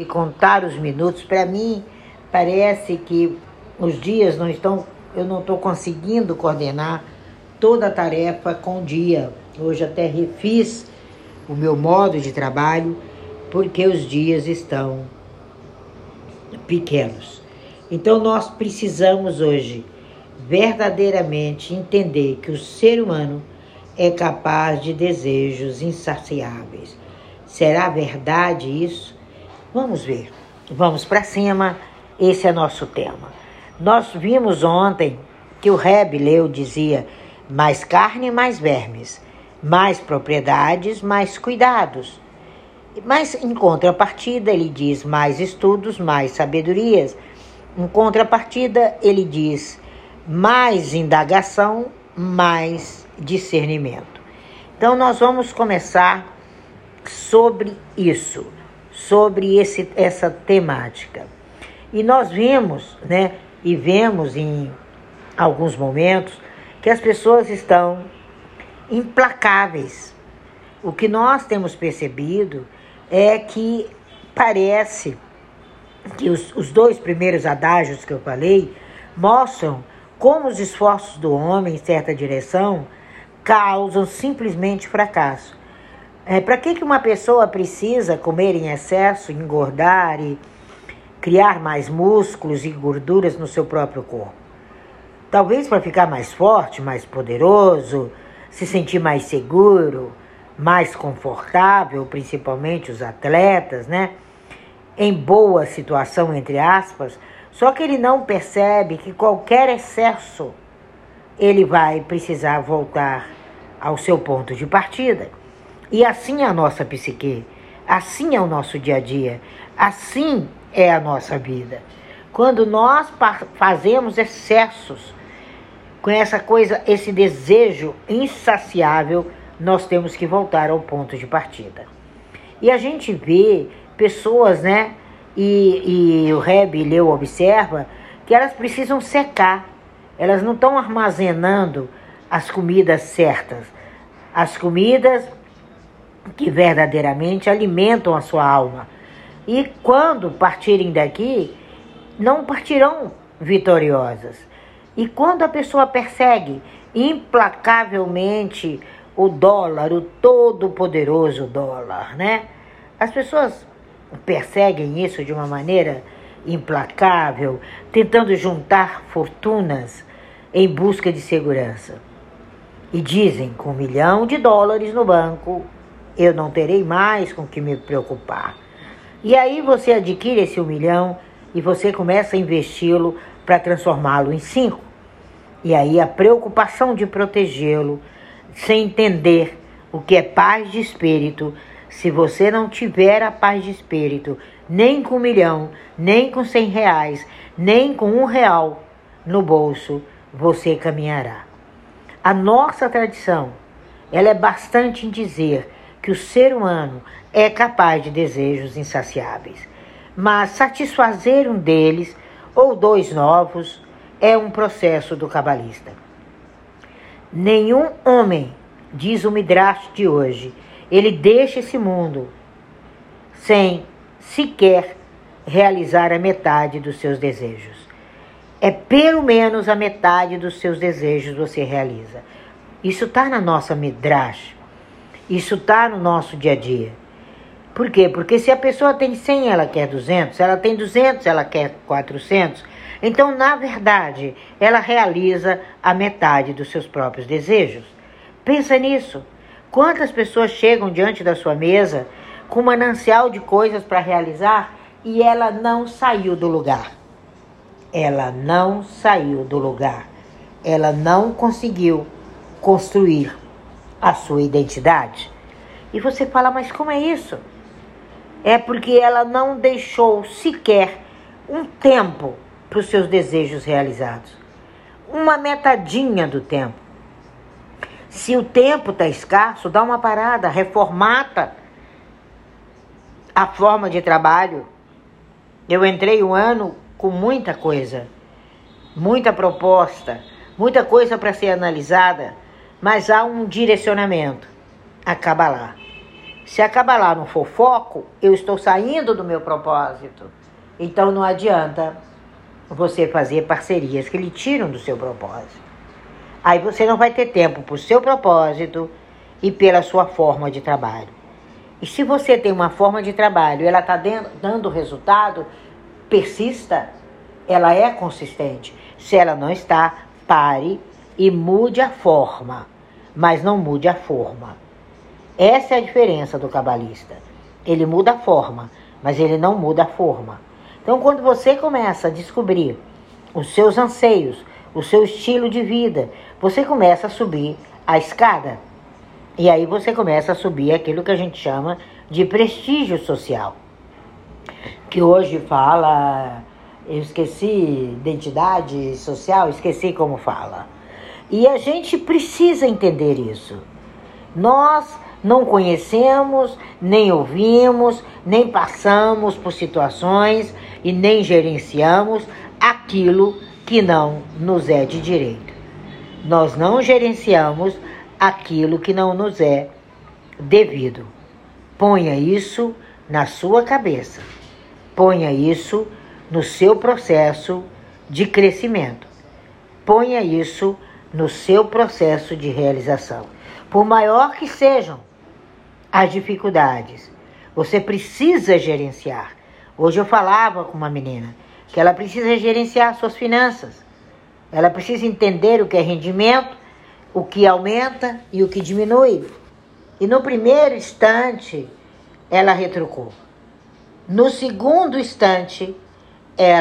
E contar os minutos, para mim, parece que os dias não estão, eu não estou conseguindo coordenar toda a tarefa com o dia. Hoje até refiz o meu modo de trabalho, porque os dias estão pequenos. Então nós precisamos hoje verdadeiramente entender que o ser humano é capaz de desejos insaciáveis. Será verdade isso? Vamos ver. Vamos para cima. Esse é nosso tema. Nós vimos ontem que o Reb Leu dizia: mais carne, mais vermes, mais propriedades, mais cuidados. Mas em contrapartida, ele diz mais estudos, mais sabedorias. Em contrapartida, ele diz mais indagação, mais discernimento. Então, nós vamos começar sobre isso, sobre esse, essa temática. E nós vimos, né, e vemos em alguns momentos, que as pessoas estão implacáveis. O que nós temos percebido é que parece que os, os dois primeiros adágios que eu falei mostram como os esforços do homem em certa direção causam simplesmente fracasso. É, Para que, que uma pessoa precisa comer em excesso, engordar e criar mais músculos e gorduras no seu próprio corpo? Talvez para ficar mais forte, mais poderoso, se sentir mais seguro, mais confortável, principalmente os atletas, né? Em boa situação, entre aspas, só que ele não percebe que qualquer excesso ele vai precisar voltar ao seu ponto de partida. E assim é a nossa psique, assim é o nosso dia a dia, assim é a nossa vida. Quando nós fazemos excessos com essa coisa, esse desejo insaciável nós temos que voltar ao ponto de partida. E a gente vê pessoas, né? E, e o Reb Leu observa que elas precisam secar, elas não estão armazenando as comidas certas, as comidas que verdadeiramente alimentam a sua alma. E quando partirem daqui, não partirão vitoriosas. E quando a pessoa persegue implacavelmente o dólar, o todo-poderoso dólar, né? As pessoas perseguem isso de uma maneira implacável, tentando juntar fortunas em busca de segurança. E dizem: com um milhão de dólares no banco, eu não terei mais com que me preocupar. E aí você adquire esse um milhão e você começa a investi-lo para transformá-lo em cinco. E aí a preocupação de protegê-lo sem entender o que é paz de espírito, se você não tiver a paz de espírito, nem com um milhão, nem com cem reais, nem com um real no bolso, você caminhará. A nossa tradição, ela é bastante em dizer que o ser humano é capaz de desejos insaciáveis, mas satisfazer um deles ou dois novos é um processo do cabalista. Nenhum homem, diz o Midrash de hoje, ele deixa esse mundo sem sequer realizar a metade dos seus desejos. É pelo menos a metade dos seus desejos você realiza. Isso está na nossa Midrash. Isso está no nosso dia a dia. Por quê? Porque se a pessoa tem 100, ela quer 200. Se ela tem 200, ela quer 400. Então, na verdade, ela realiza a metade dos seus próprios desejos. Pensa nisso. Quantas pessoas chegam diante da sua mesa com um manancial de coisas para realizar e ela não saiu do lugar? Ela não saiu do lugar. Ela não conseguiu construir a sua identidade. E você fala, mas como é isso? É porque ela não deixou sequer um tempo para os seus desejos realizados. Uma metadinha do tempo. Se o tempo está escasso, dá uma parada, reformata a forma de trabalho. Eu entrei um ano com muita coisa, muita proposta, muita coisa para ser analisada, mas há um direcionamento. Acaba lá. Se a Kabbalah não for foco, eu estou saindo do meu propósito. Então não adianta você fazer parcerias que lhe tiram do seu propósito. Aí você não vai ter tempo para o seu propósito e pela sua forma de trabalho. E se você tem uma forma de trabalho e ela está dando resultado, persista, ela é consistente. Se ela não está, pare e mude a forma, mas não mude a forma. Essa é a diferença do cabalista. Ele muda a forma, mas ele não muda a forma. Então, quando você começa a descobrir os seus anseios, o seu estilo de vida, você começa a subir a escada. E aí você começa a subir aquilo que a gente chama de prestígio social. Que hoje fala, eu esqueci identidade social, esqueci como fala. E a gente precisa entender isso. Nós não conhecemos, nem ouvimos, nem passamos por situações e nem gerenciamos aquilo que não nos é de direito. Nós não gerenciamos aquilo que não nos é devido. Ponha isso na sua cabeça. Ponha isso no seu processo de crescimento. Ponha isso no seu processo de realização. Por maior que sejam as dificuldades, você precisa gerenciar. Hoje eu falava com uma menina que ela precisa gerenciar suas finanças. Ela precisa entender o que é rendimento, o que aumenta e o que diminui. E no primeiro instante, ela retrucou. No segundo instante, ela